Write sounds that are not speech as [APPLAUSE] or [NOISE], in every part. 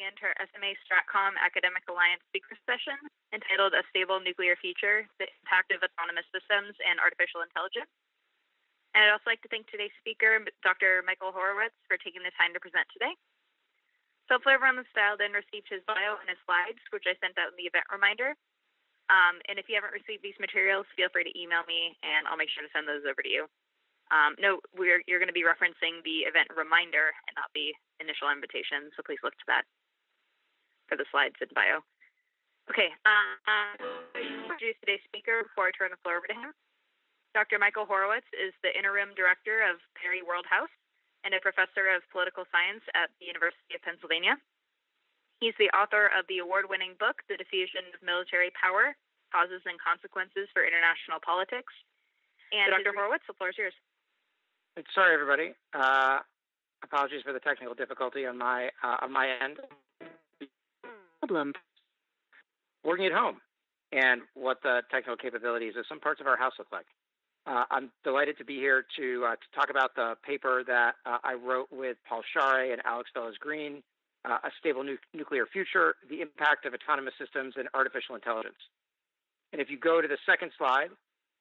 in our SMA Stratcom Academic Alliance speaker session entitled A Stable Nuclear Future The Impact of Autonomous Systems and Artificial Intelligence. And I'd also like to thank today's speaker, Dr. Michael Horowitz, for taking the time to present today. So hopefully everyone that's dialed in received his bio and his slides, which I sent out in the event reminder. Um, and if you haven't received these materials, feel free to email me and I'll make sure to send those over to you. Um, no, you're going to be referencing the event reminder and not the initial invitation, so please look to that for the slides and bio. Okay, uh, introduce today's speaker before I turn the floor over to him. Dr. Michael Horowitz is the interim director of Perry World House and a professor of political science at the University of Pennsylvania. He's the author of the award winning book, The Diffusion of Military Power Causes and Consequences for International Politics. And Dr. Horowitz, the floor is yours. Sorry, everybody. Uh, apologies for the technical difficulty on my uh, on my end. Problem. Working at home, and what the technical capabilities of some parts of our house look like. Uh, I'm delighted to be here to uh, to talk about the paper that uh, I wrote with Paul Scharre and Alex Velez Green, uh, a stable nu- nuclear future: the impact of autonomous systems and artificial intelligence. And if you go to the second slide,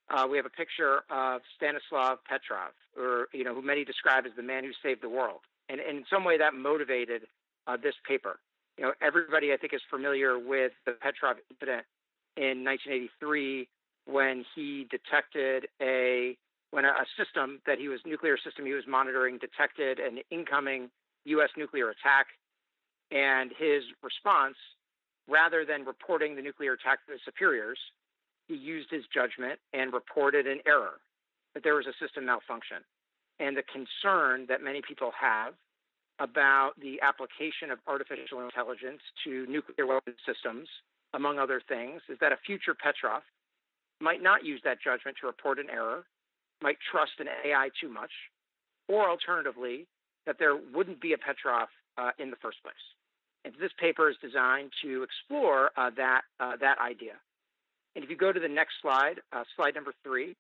uh, we have a picture of Stanislav Petrov, or you know, who many describe as the man who saved the world. And, and in some way, that motivated uh, this paper. You know, everybody I think is familiar with the Petrov incident in 1983 when he detected a when a, system that he was nuclear system he was monitoring detected an incoming U.S. nuclear attack, and his response, rather than reporting the nuclear attack to his superiors, he used his judgment and reported an error that there was a system malfunction. And the concern that many people have about the application of artificial intelligence to nuclear weapon systems, among other things, is that a future Petrov might not use that judgment to report an error, might trust an AI too much, or alternatively, that there wouldn't be a Petrov uh, in the first place. And this paper is designed to explore uh, that, uh, that idea. And if you go to the next slide, uh, slide number three,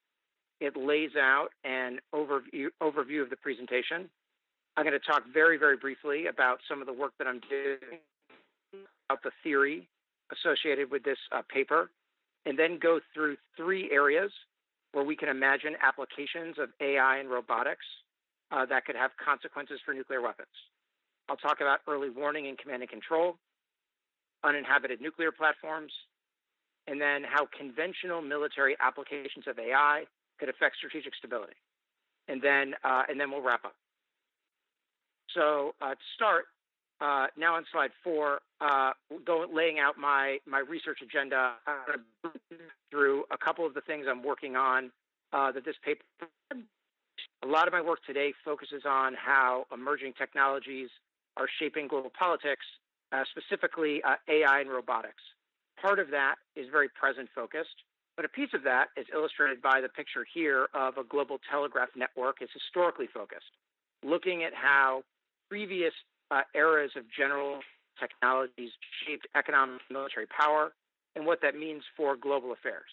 it lays out an overview, overview of the presentation. I'm going to talk very, very briefly about some of the work that I'm doing, about the theory associated with this uh, paper, and then go through three areas where we can imagine applications of AI and robotics uh, that could have consequences for nuclear weapons. I'll talk about early warning and command and control, uninhabited nuclear platforms, and then how conventional military applications of AI could affect strategic stability. And then, uh, and then we'll wrap up. So uh, to start, uh, now on slide four, uh, go, laying out my, my research agenda uh, through a couple of the things I'm working on uh, that this paper. A lot of my work today focuses on how emerging technologies are shaping global politics, specifically AI and robotics. Part of that is very present focused, but a piece of that is illustrated by the picture here of a global telegraph network is historically focused, looking at how previous uh, eras of general technologies shaped economic and military power and what that means for global affairs.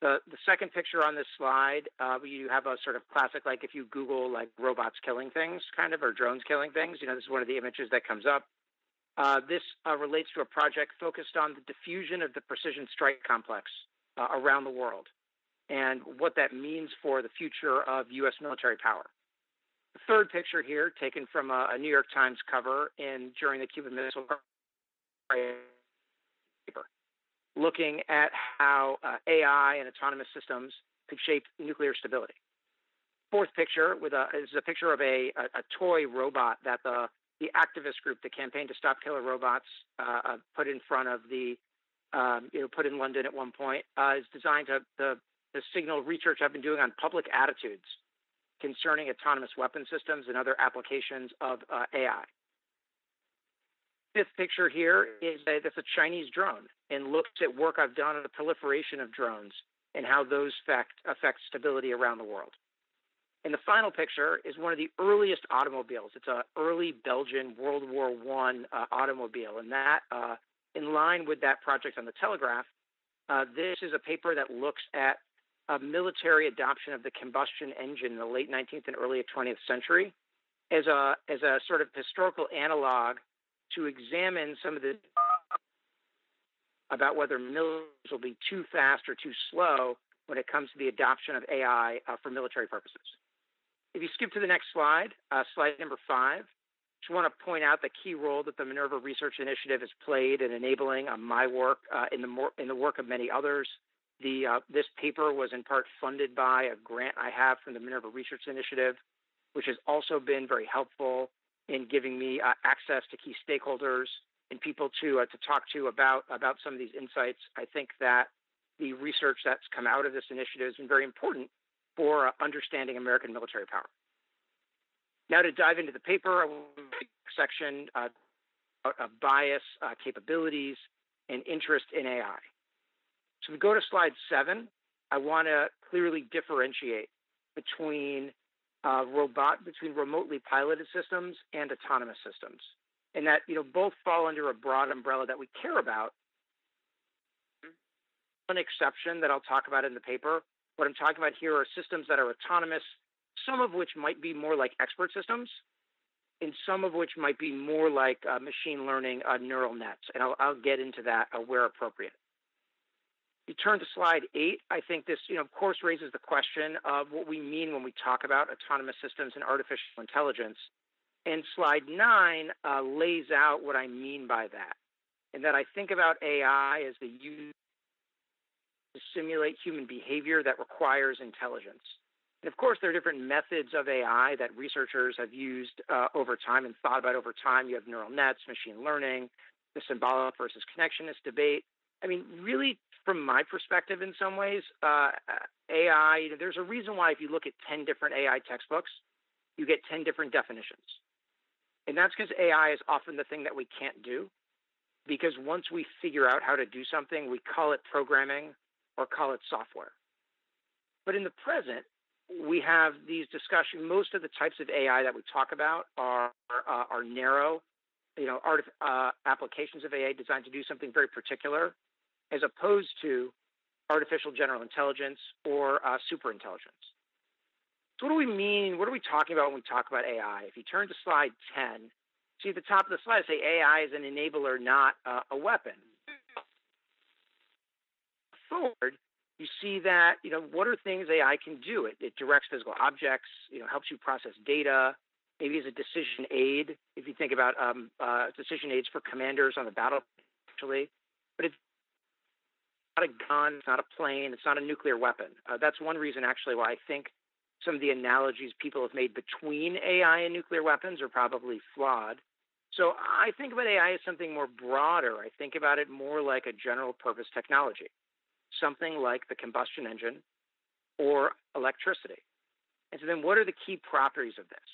The, the second picture on this slide, uh, you have a sort of classic, like if you Google like robots killing things, kind of, or drones killing things, you know, this is one of the images that comes up. Uh, this uh, relates to a project focused on the diffusion of the precision strike complex uh, around the world and what that means for the future of U.S. military power. Third picture here, taken from a, a New York Times cover in during the Cuban Missile paper, looking at how uh, AI and autonomous systems could shape nuclear stability. Fourth picture with a, is a picture of a, a, a toy robot that the the activist group, the Campaign to Stop Killer Robots, uh, uh, put in front of the, um, you know, put in London at one point, uh, is designed to the, the signal research I've been doing on public attitudes concerning autonomous weapon systems and other applications of uh, AI. This picture here is a, that's a Chinese drone and looks at work I've done on the proliferation of drones and how those affect, stability around the world. And the final picture is one of the earliest automobiles. It's an early Belgian World War One uh, automobile, and that, uh, in line with that project on the Telegraph, uh, this is a paper that looks at a military adoption of the combustion engine in the late 19th and early 20th century as a as a sort of historical analog to examine some of the about whether militaries will be too fast or too slow when it comes to the adoption of AI uh, for military purposes. If you skip to the next slide, uh, slide number five, just want to point out the key role that the Minerva Research Initiative has played in enabling uh, my work uh, in the in the work of many others. The uh, this paper was in part funded by a grant I have from the Minerva Research Initiative, which has also been very helpful in giving me uh, access to key stakeholders and people to uh, to talk to about about some of these insights. I think that the research that's come out of this initiative has been very important for uh, understanding American military power. Now, to dive into the paper, section uh, of bias, uh, capabilities, and interest in AI. So, we go to slide seven. I want to clearly differentiate between uh, robot between remotely piloted systems and autonomous systems, and that you know both fall under a broad umbrella that we care about. One exception that I'll talk about in the paper. What I'm talking about here are systems that are autonomous, some of which might be more like expert systems, and some of which might be more like uh, machine learning uh, neural nets. And I'll, I'll, get into that uh, where appropriate you turn to slide eight, I think this, you know, of course, raises the question of what we mean when we talk about autonomous systems and artificial intelligence. And slide nine uh, lays out what I mean by that, and that I think about AI as the use to simulate human behavior that requires intelligence. And of course, there are different methods of AI that researchers have used uh, over time and thought about over time. You have neural nets, machine learning, the symbolic versus connectionist debate. I mean, really, from my perspective, in some ways, uh, AI, there's a reason why if you look at 10 different AI textbooks, you get 10 different definitions. And that's because AI is often the thing that we can't do. Because once we figure out how to do something, we call it programming or call it software. But in the present, we have these discussions. Most of the types of AI that we talk about are uh, are narrow, you know, art, uh, applications of AI designed to do something very particular as opposed to artificial general intelligence or uh, superintelligence. So, what do we mean? What are we talking about when we talk about AI? If you turn to slide 10, see at the top of the slide, I say AI is an enabler, not uh, a weapon. Forward, you see that you know what are things AI can do? It, it directs physical objects, you know, helps you process data. Maybe as a decision aid, if you think about um, uh, decision aids for commanders on the battlefield, actually. But it's not a gun, it's not a plane, it's not a nuclear weapon. Uh, that's one reason, actually, why I think some of the analogies people have made between AI and nuclear weapons are probably flawed. So I think about AI as something more broader. I think about it more like a general purpose technology, something like the combustion engine or electricity. And so then what are the key properties of this?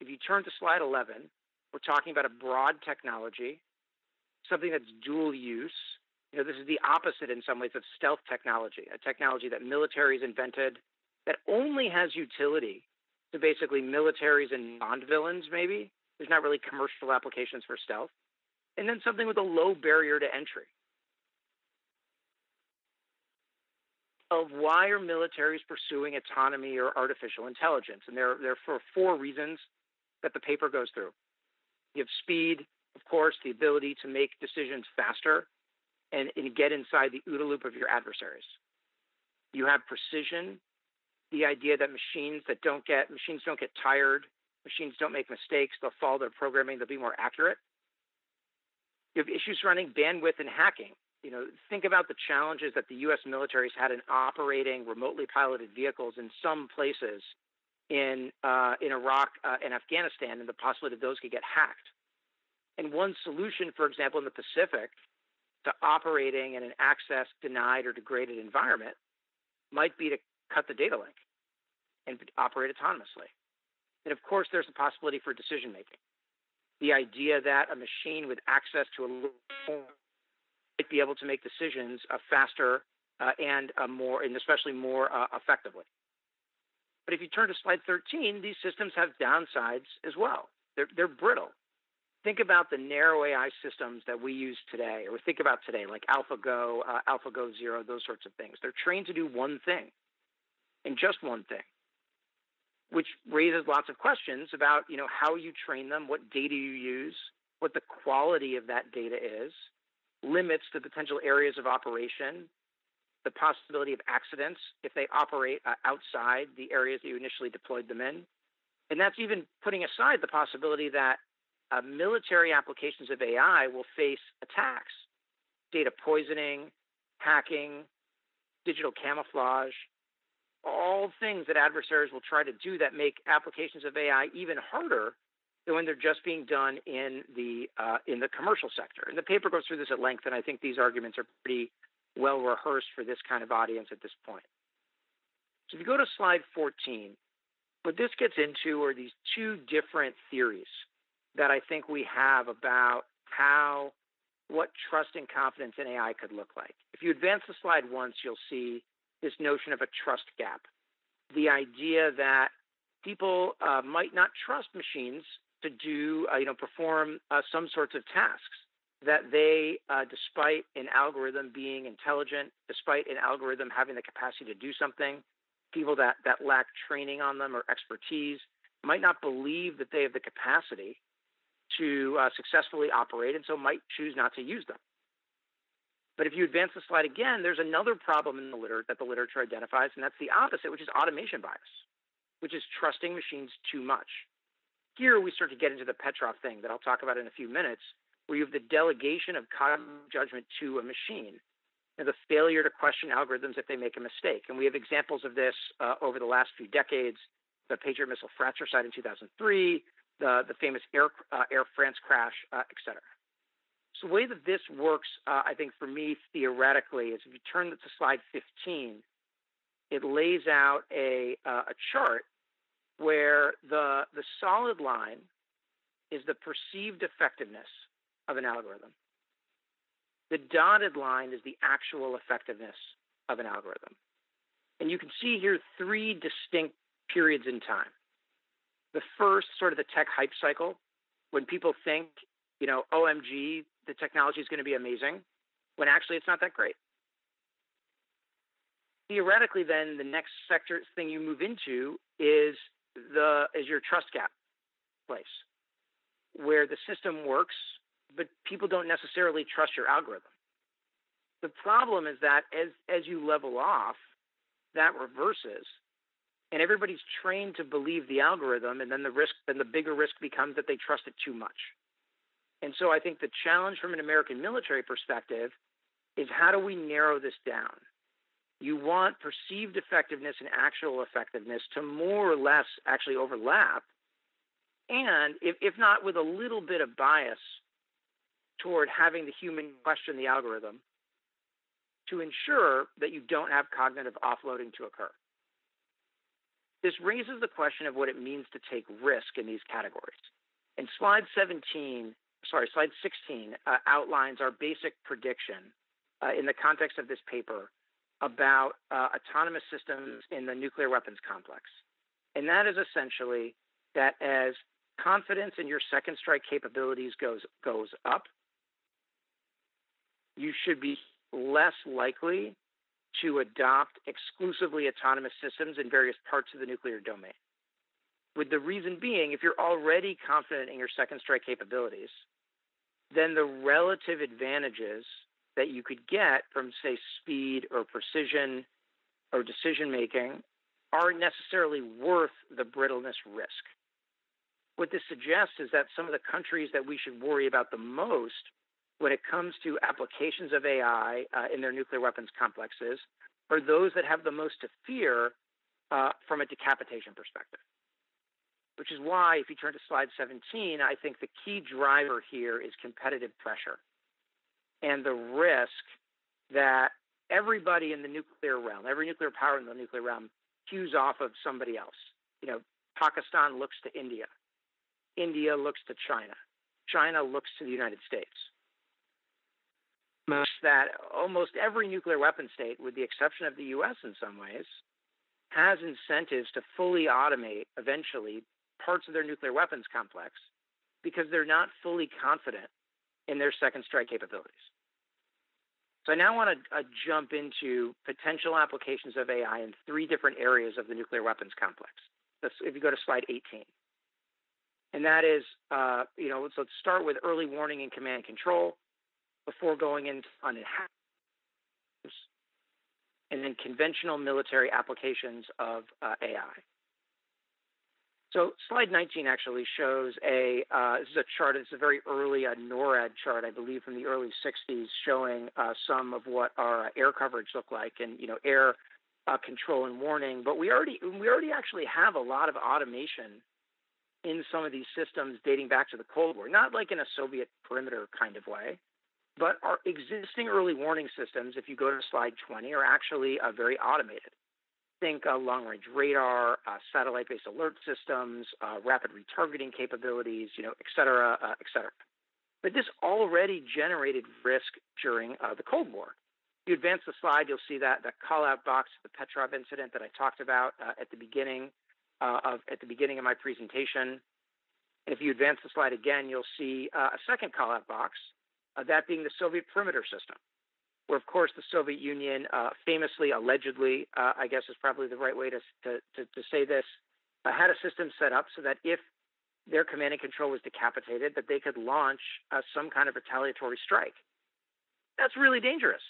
If you turn to slide 11, we're talking about a broad technology, something that's dual use, you know, this is the opposite in some ways of stealth technology, a technology that militaries invented that only has utility to basically militaries and non-villains, maybe. There's not really commercial applications for stealth. And then something with a low barrier to entry. Of why are militaries pursuing autonomy or artificial intelligence? And there, there are for four reasons that the paper goes through. You have speed, of course, the ability to make decisions faster and, and get inside the OODA loop of your adversaries. You have precision, the idea that machines that don't get machines don't get tired, machines don't make mistakes, they'll follow their programming, they'll be more accurate. You have issues surrounding bandwidth and hacking. You know, think about the challenges that the U.S. military has had in operating remotely piloted vehicles in some places in uh, in Iraq uh, and Afghanistan, and the possibility that those could get hacked. And one solution, for example, in the Pacific, to operating in an access denied or degraded environment might be to cut the data link and operate autonomously. And of course, there's a possibility for decision making. The idea that a machine with access to a might be able to make decisions uh, faster uh, and uh, more, and especially more uh, effectively. But if you turn to slide 13, these systems have downsides as well. They're, they're brittle think about the narrow AI systems that we use today, or think about today, like AlphaGo, uh, AlphaGo Zero, those sorts of things. They're trained to do one thing, and just one thing, which raises lots of questions about, you know, how you train them, what data you use, what the quality of that data is, limits the potential areas of operation, the possibility of accidents if they operate uh, outside the areas that you initially deployed them in. And that's even putting aside the possibility that uh, military applications of AI will face attacks, data poisoning, hacking, digital camouflage, all things that adversaries will try to do that make applications of AI even harder than when they're just being done in the uh, in the commercial sector. And the paper goes through this at length, and I think these arguments are pretty well rehearsed for this kind of audience at this point. So if you go to slide 14, what this gets into are these two different theories that I think we have about how what trust and confidence in AI could look like. If you advance the slide once, you'll see this notion of a trust gap. The idea that people uh, might not trust machines to do, uh, you know, perform uh, some sorts of tasks that they, uh, despite an algorithm being intelligent, despite an algorithm having the capacity to do something, people that, that lack training on them or expertise might not believe that they have the capacity to uh, successfully operate and so might choose not to use them. But if you advance the slide again, there's another problem in the literature that the literature identifies, and that's the opposite, which is automation bias, which is trusting machines too much. Here we start to get into the Petrov thing that I'll talk about in a few minutes, where you have the delegation of cognitive judgment to a machine and the failure to question algorithms if they make a mistake. And we have examples of this uh, over the last few decades. The Patriot missile fratricide in 2003, the, the famous Air, uh, Air France crash, uh, et cetera. So the way that this works, uh, I think for me theoretically, is if you turn to slide 15, it lays out a, uh, a chart where the, the solid line is the perceived effectiveness of an algorithm. The dotted line is the actual effectiveness of an algorithm. And you can see here three distinct periods in time. The first, sort of the tech hype cycle, when people think, you know, OMG, the technology is going to be amazing, when actually it's not that great. Theoretically, then the next sector thing you move into is the is your trust gap place, where the system works, but people don't necessarily trust your algorithm. The problem is that as as you level off, that reverses, and everybody's trained to believe the algorithm, and then the risk, then the bigger risk becomes that they trust it too much. And so I think the challenge from an American military perspective is how do we narrow this down? You want perceived effectiveness and actual effectiveness to more or less actually overlap. And if, if not with a little bit of bias toward having the human question the algorithm to ensure that you don't have cognitive offloading to occur. This raises the question of what it means to take risk in these categories. And slide 17 sorry, slide 16 uh, outlines our basic prediction uh, in the context of this paper about uh, autonomous systems in the nuclear weapons complex. And that is essentially that as confidence in your second strike capabilities goes goes up, you should be less likely to adopt exclusively autonomous systems in various parts of the nuclear domain. With the reason being, if you're already confident in your second strike capabilities, then the relative advantages that you could get from, say, speed or precision or decision making aren't necessarily worth the brittleness risk. What this suggests is that some of the countries that we should worry about the most when it comes to applications of AI uh, in their nuclear weapons complexes are those that have the most to fear uh, from a decapitation perspective which is why, if you turn to slide 17, I think the key driver here is competitive pressure and the risk that everybody in the nuclear realm, every nuclear power in the nuclear realm, cues off of somebody else. You know, Pakistan looks to India, India looks to China, China looks to the United States. That almost every nuclear weapon state, with the exception of the US in some ways, has incentives to fully automate eventually parts of their nuclear weapons complex because they're not fully confident in their second strike capabilities. So I now want to uh, jump into potential applications of AI in three different areas of the nuclear weapons complex. That's, if you go to slide 18. and that is, uh, you know, let's, let's start with early warning and command control before going into uninhabited, and then conventional military applications of uh, AI. So slide 19 actually shows a, uh, this is a chart, it's a very early NORAD chart, I believe from the early 60s, showing uh, some of what our air coverage looked like and, you know, air uh, control and warning. But we already, we already actually have a lot of automation in some of these systems dating back to the Cold War, not like in a Soviet perimeter kind of way, but our existing early warning systems, if you go to slide 20, are actually uh, very automated think uh, long-range radar, uh, satellite-based alert systems, uh, rapid retargeting capabilities, you know, et cetera, uh, et cetera. But this already generated risk during uh, the Cold War. If you advance the slide, you'll see that the call-out box, the Petrov incident that I talked about uh, at the beginning of at the beginning of my presentation. And if you advance the slide again, you'll see a second call-out box, that being the Soviet perimeter system where, of course, the Soviet Union uh, famously, allegedly, uh, I guess is probably the right way to, to, to, to say this, uh, had a system set up so that if their command and control was decapitated, that they could launch uh, some kind of retaliatory strike. That's really dangerous,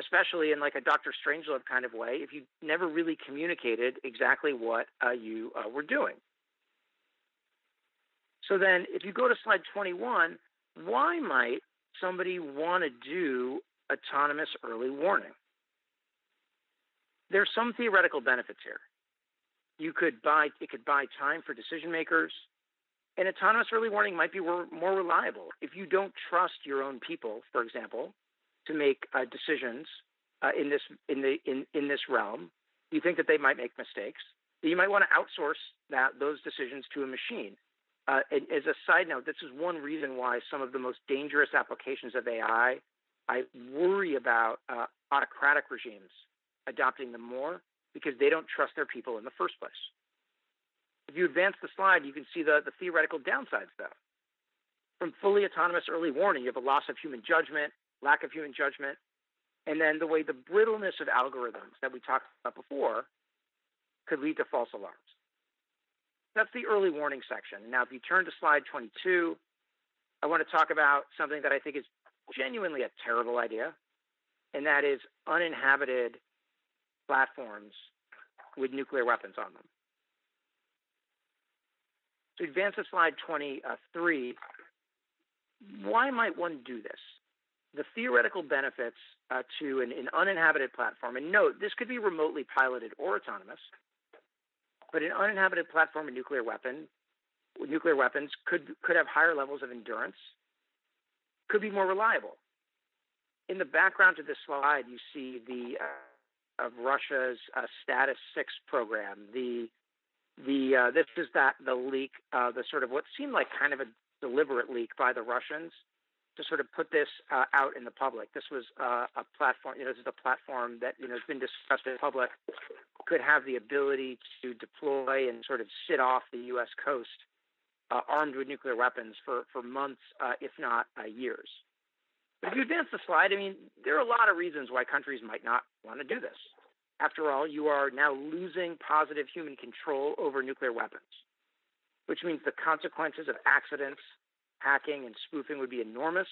especially in like a Doctor Strangelove kind of way, if you never really communicated exactly what uh, you uh, were doing. So then, if you go to slide 21, why might somebody want to do autonomous early warning. There's some theoretical benefits here. You could buy it could buy time for decision makers, and autonomous early warning might be more, reliable if you don't trust your own people, for example, to make uh, decisions uh, in this in the in, in this realm. You think that they might make mistakes. You might want to outsource that those decisions to a machine. Uh, as a side note, this is one reason why some of the most dangerous applications of AI I worry about uh, autocratic regimes adopting them more because they don't trust their people in the first place. If you advance the slide, you can see the, the theoretical downsides, though. From fully autonomous early warning, you have a loss of human judgment, lack of human judgment, and then the way the brittleness of algorithms that we talked about before could lead to false alarms. That's the early warning section. Now, if you turn to slide 22, I want to talk about something that I think is genuinely a terrible idea, and that is uninhabited platforms with nuclear weapons on them. To advance to slide 23, why might one do this? The theoretical benefits uh, to an, an uninhabited platform, and note this could be remotely piloted or autonomous, but an uninhabited platform with nuclear weapon, nuclear weapons could could have higher levels of endurance could be more reliable. In the background to this slide, you see the uh, of Russia's uh, Status Six program. The the uh, this is that the leak, uh, the sort of what seemed like kind of a deliberate leak by the Russians to sort of put this uh, out in the public. This was uh, a platform. You know, this is a platform that you know has been discussed in public. Could have the ability to deploy and sort of sit off the U.S. coast uh, armed with nuclear weapons for, for months, uh, if not uh, years. But if you advance the slide, I mean, there are a lot of reasons why countries might not want to do this. After all, you are now losing positive human control over nuclear weapons, which means the consequences of accidents, hacking, and spoofing would be enormous.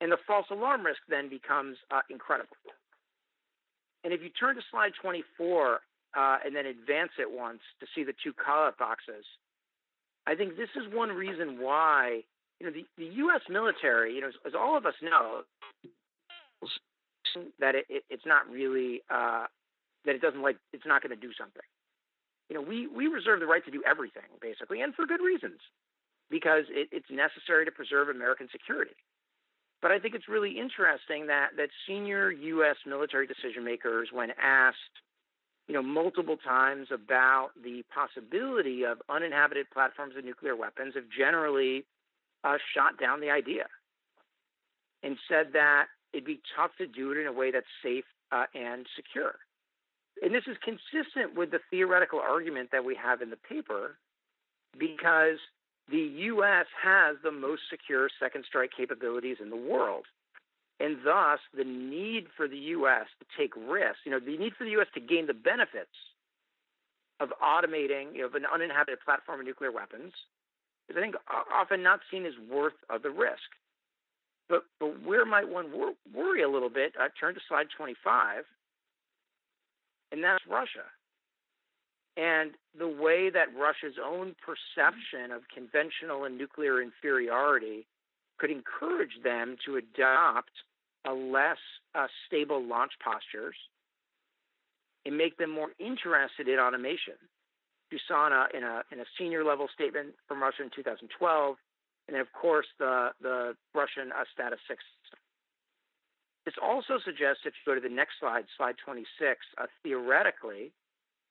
And the false alarm risk then becomes uh, incredible. And if you turn to slide 24 uh, and then advance it once to see the two call-out boxes, I think this is one reason why you know the, the U.S. military, you know, as, as all of us know, that it, it, it's not really uh, that it doesn't like it's not going to do something. You know, we we reserve the right to do everything basically, and for good reasons, because it, it's necessary to preserve American security. But I think it's really interesting that that senior U.S. military decision makers, when asked you know, multiple times about the possibility of uninhabited platforms of nuclear weapons have generally uh, shot down the idea and said that it'd be tough to do it in a way that's safe uh, and secure. And this is consistent with the theoretical argument that we have in the paper because the U.S. has the most secure second strike capabilities in the world. And thus, the need for the U.S. to take risks, you know, the need for the U.S. to gain the benefits of automating, you know, of an uninhabited platform of nuclear weapons is I think often not seen as worth of the risk. But, but where might one wor- worry a little bit? I turn to slide 25, and that's Russia. And the way that Russia's own perception of conventional and nuclear inferiority could encourage them to adopt a less uh, stable launch postures and make them more interested in automation. You saw in a, in a, in a senior level statement from Russia in 2012, and then of course the the Russian uh, status six. This also suggests, if you go to the next slide, slide 26, uh, theoretically,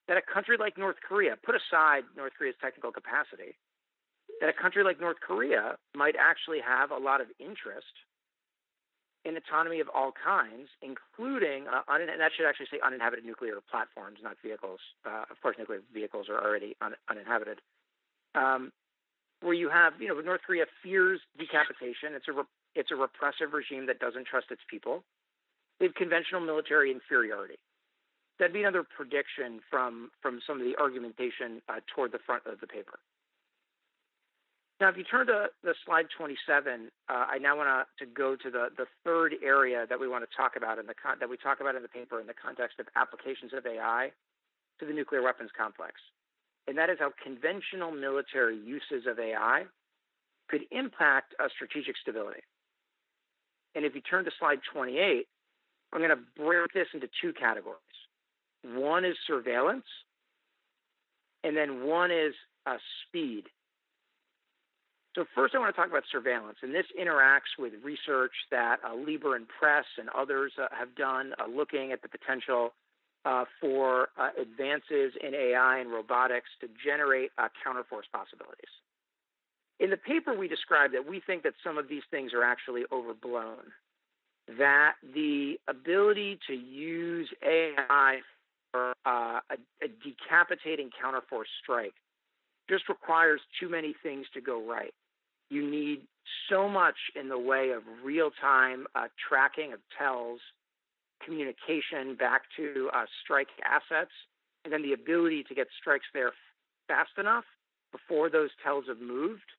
that a country like North Korea, put aside North Korea's technical capacity, that a country like North Korea might actually have a lot of interest in autonomy of all kinds, including, uh, un- and that should actually say uninhabited nuclear platforms, not vehicles. Uh, of course, nuclear vehicles are already un- uninhabited. Um, where you have, you know, North Korea fears decapitation. It's a re- it's a repressive regime that doesn't trust its people. They have conventional military inferiority. That'd be another prediction from from some of the argumentation uh, toward the front of the paper. Now, if you turn to the slide 27, uh, I now want to go to the, the third area that we want to talk about in the con- that we talk about in the paper in the context of applications of AI to the nuclear weapons complex, and that is how conventional military uses of AI could impact strategic stability. And if you turn to slide 28, I'm going to break this into two categories. One is surveillance, and then one is uh, speed. So first, I want to talk about surveillance, and this interacts with research that uh, Lieber and Press and others uh, have done, uh, looking at the potential uh, for uh, advances in AI and robotics to generate uh, counterforce possibilities. In the paper, we describe that we think that some of these things are actually overblown. That the ability to use AI for a, a decapitating counterforce strike just requires too many things to go right. You need so much in the way of real time uh, tracking of TELs, communication back to uh, strike assets, and then the ability to get strikes there fast enough before those TELs have moved,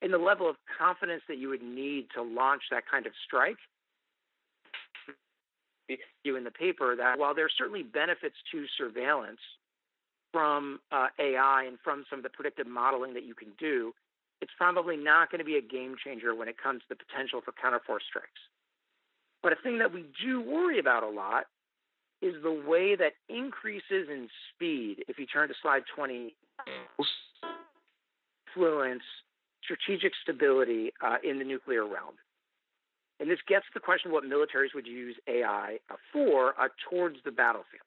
and the level of confidence that you would need to launch that kind of strike. You in the paper that while there are certainly benefits to surveillance from uh, AI and from some of the predictive modeling that you can do, it's probably not going to be a game changer when it comes to the potential for counterforce strikes. But a thing that we do worry about a lot is the way that increases in speed, if you turn to slide 20, influence strategic stability uh, in the nuclear realm. And this gets to the question what militaries would use AI uh, for uh, towards the battlefield.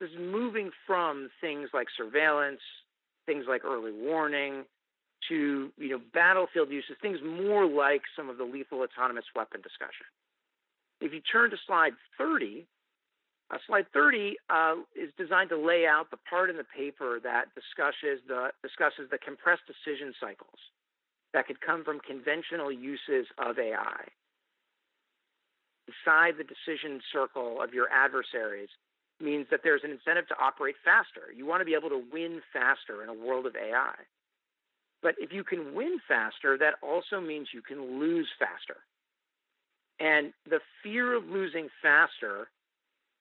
This is moving from things like surveillance, things like early warning, to you know battlefield uses, things more like some of the lethal autonomous weapon discussion. If you turn to slide 30, uh, slide 30 uh, is designed to lay out the part in the paper that discusses the discusses the compressed decision cycles that could come from conventional uses of AI. Inside the decision circle of your adversaries means that there's an incentive to operate faster. You want to be able to win faster in a world of AI. But if you can win faster, that also means you can lose faster. And the fear of losing faster,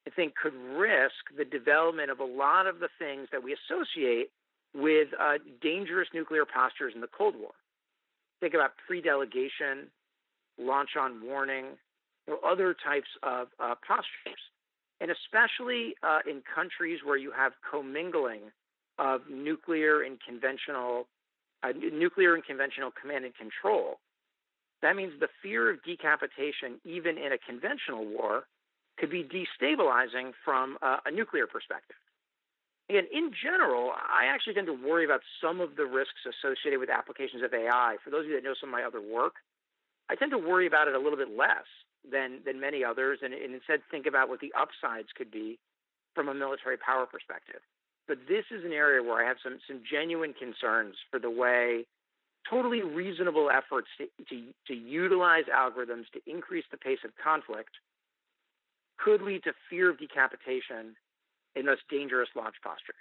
I think, could risk the development of a lot of the things that we associate with uh, dangerous nuclear postures in the Cold War. Think about pre delegation, launch on warning, or other types of uh, postures. And especially uh, in countries where you have commingling of nuclear and conventional uh, nuclear and conventional command and control, that means the fear of decapitation, even in a conventional war, could be destabilizing from uh, a nuclear perspective. And in general, I actually tend to worry about some of the risks associated with applications of AI. For those of you that know some of my other work, I tend to worry about it a little bit less than than many others, and, and instead think about what the upsides could be from a military power perspective. But this is an area where I have some some genuine concerns for the way totally reasonable efforts to, to, to utilize algorithms to increase the pace of conflict could lead to fear of decapitation in those dangerous launch postures.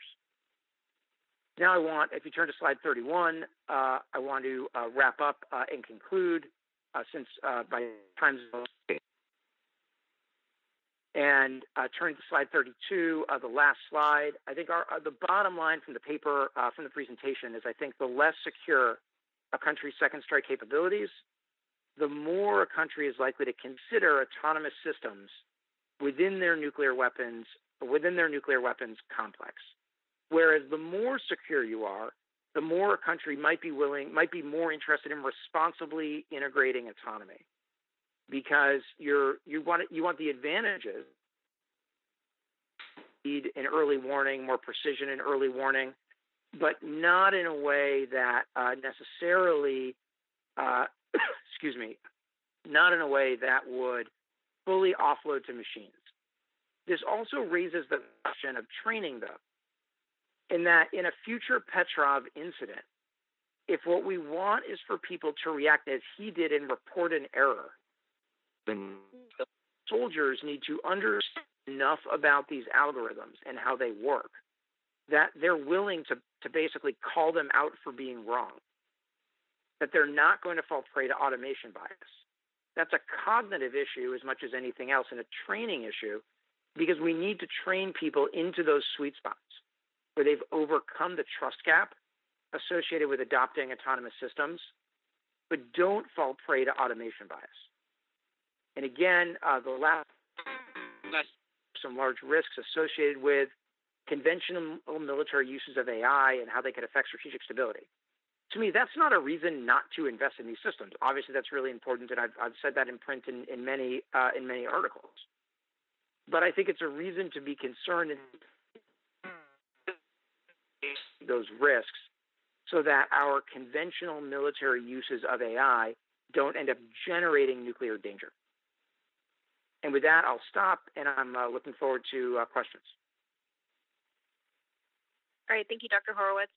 Now I want, if you turn to slide 31, uh, I want to uh, wrap up uh, and conclude uh, since uh, by time and uh, turning to slide 32, uh, the last slide, I think our, uh, the bottom line from the paper, uh, from the presentation is I think the less secure a country's second strike capabilities, the more a country is likely to consider autonomous systems within their nuclear weapons within their nuclear weapons complex. Whereas the more secure you are, the more a country might be willing, might be more interested in responsibly integrating autonomy, because you're you want you want the advantages, need an early warning, more precision in early warning, but not in a way that uh, necessarily, uh, [COUGHS] excuse me, not in a way that would fully offload to machines. This also raises the question of training, though, in that in a future Petrov incident, if what we want is for people to react as he did and report an error, soldiers need to understand enough about these algorithms and how they work that they're willing to, to basically call them out for being wrong, that they're not going to fall prey to automation bias. That's a cognitive issue as much as anything else and a training issue because we need to train people into those sweet spots where they've overcome the trust gap associated with adopting autonomous systems, but don't fall prey to automation bias. And again, uh, the last some large risks associated with conventional military uses of AI and how they could affect strategic stability. To me, that's not a reason not to invest in these systems. Obviously, that's really important, and I've, I've said that in print in, in many uh, in many articles but I think it's a reason to be concerned in those risks so that our conventional military uses of AI don't end up generating nuclear danger. And with that, I'll stop, and I'm uh, looking forward to uh, questions. All right, thank you, Dr. Horowitz.